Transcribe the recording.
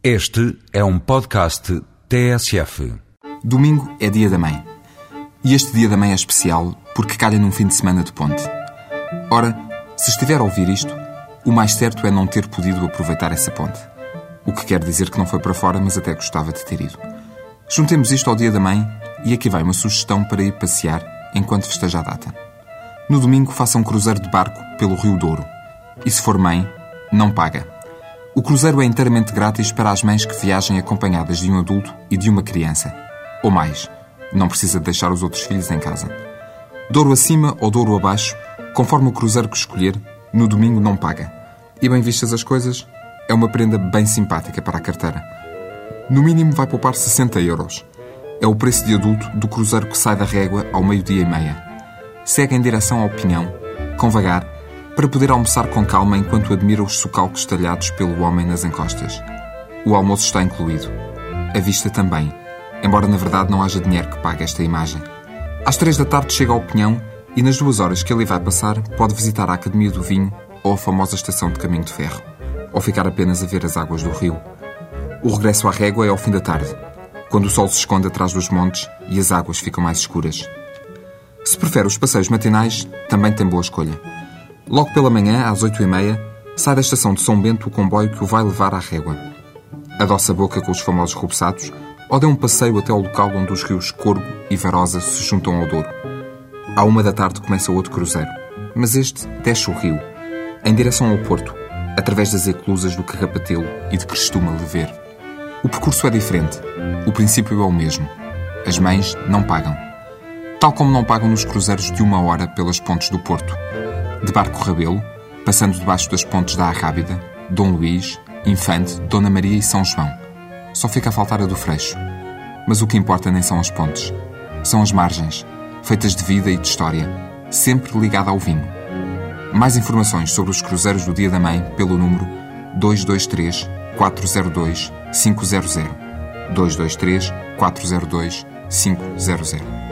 Este é um podcast TSF. Domingo é dia da mãe. E este dia da mãe é especial porque calha num fim de semana de ponte. Ora, se estiver a ouvir isto, o mais certo é não ter podido aproveitar essa ponte. O que quer dizer que não foi para fora, mas até gostava de ter ido. Juntemos isto ao dia da mãe e aqui vai uma sugestão para ir passear enquanto festeja a data. No domingo faça um cruzeiro de barco pelo Rio Douro. E se for mãe, não paga. O cruzeiro é inteiramente grátis para as mães que viajem acompanhadas de um adulto e de uma criança. Ou mais, não precisa deixar os outros filhos em casa. Douro acima ou Douro abaixo, conforme o cruzeiro que escolher, no domingo não paga. E bem vistas as coisas, é uma prenda bem simpática para a carteira. No mínimo vai poupar 60 euros. É o preço de adulto do cruzeiro que sai da régua ao meio-dia e meia. Segue em direção ao Pinhão, com vagar, para poder almoçar com calma enquanto admira os socalcos talhados pelo homem nas encostas. O almoço está incluído. A vista também, embora na verdade não haja dinheiro que pague esta imagem. Às três da tarde chega ao Pinhão e nas duas horas que ali vai passar pode visitar a Academia do Vinho ou a famosa estação de caminho de ferro, ou ficar apenas a ver as águas do rio. O regresso à régua é ao fim da tarde, quando o sol se esconde atrás dos montes e as águas ficam mais escuras. Se prefere os passeios matinais, também tem boa escolha. Logo pela manhã, às oito e meia, sai da estação de São Bento o comboio que o vai levar à régua. Adoça a boca com os famosos rubeçados ou dê um passeio até ao local onde os rios Corgo e Varosa se juntam ao Douro. À uma da tarde começa outro cruzeiro, mas este desce o rio, em direção ao Porto, através das eclusas do Carrapatelo e de Crestuma Lever. O percurso é diferente, o princípio é o mesmo. As mães não pagam. Tal como não pagam nos cruzeiros de uma hora pelas pontes do Porto de Barco Rabelo, passando debaixo das pontes da Arrábida, Dom Luís, Infante, Dona Maria e São João. Só fica a faltar a do Freixo. Mas o que importa nem são as pontes. São as margens, feitas de vida e de história, sempre ligada ao vinho. Mais informações sobre os cruzeiros do Dia da Mãe pelo número 223 402 500. 223 402 500.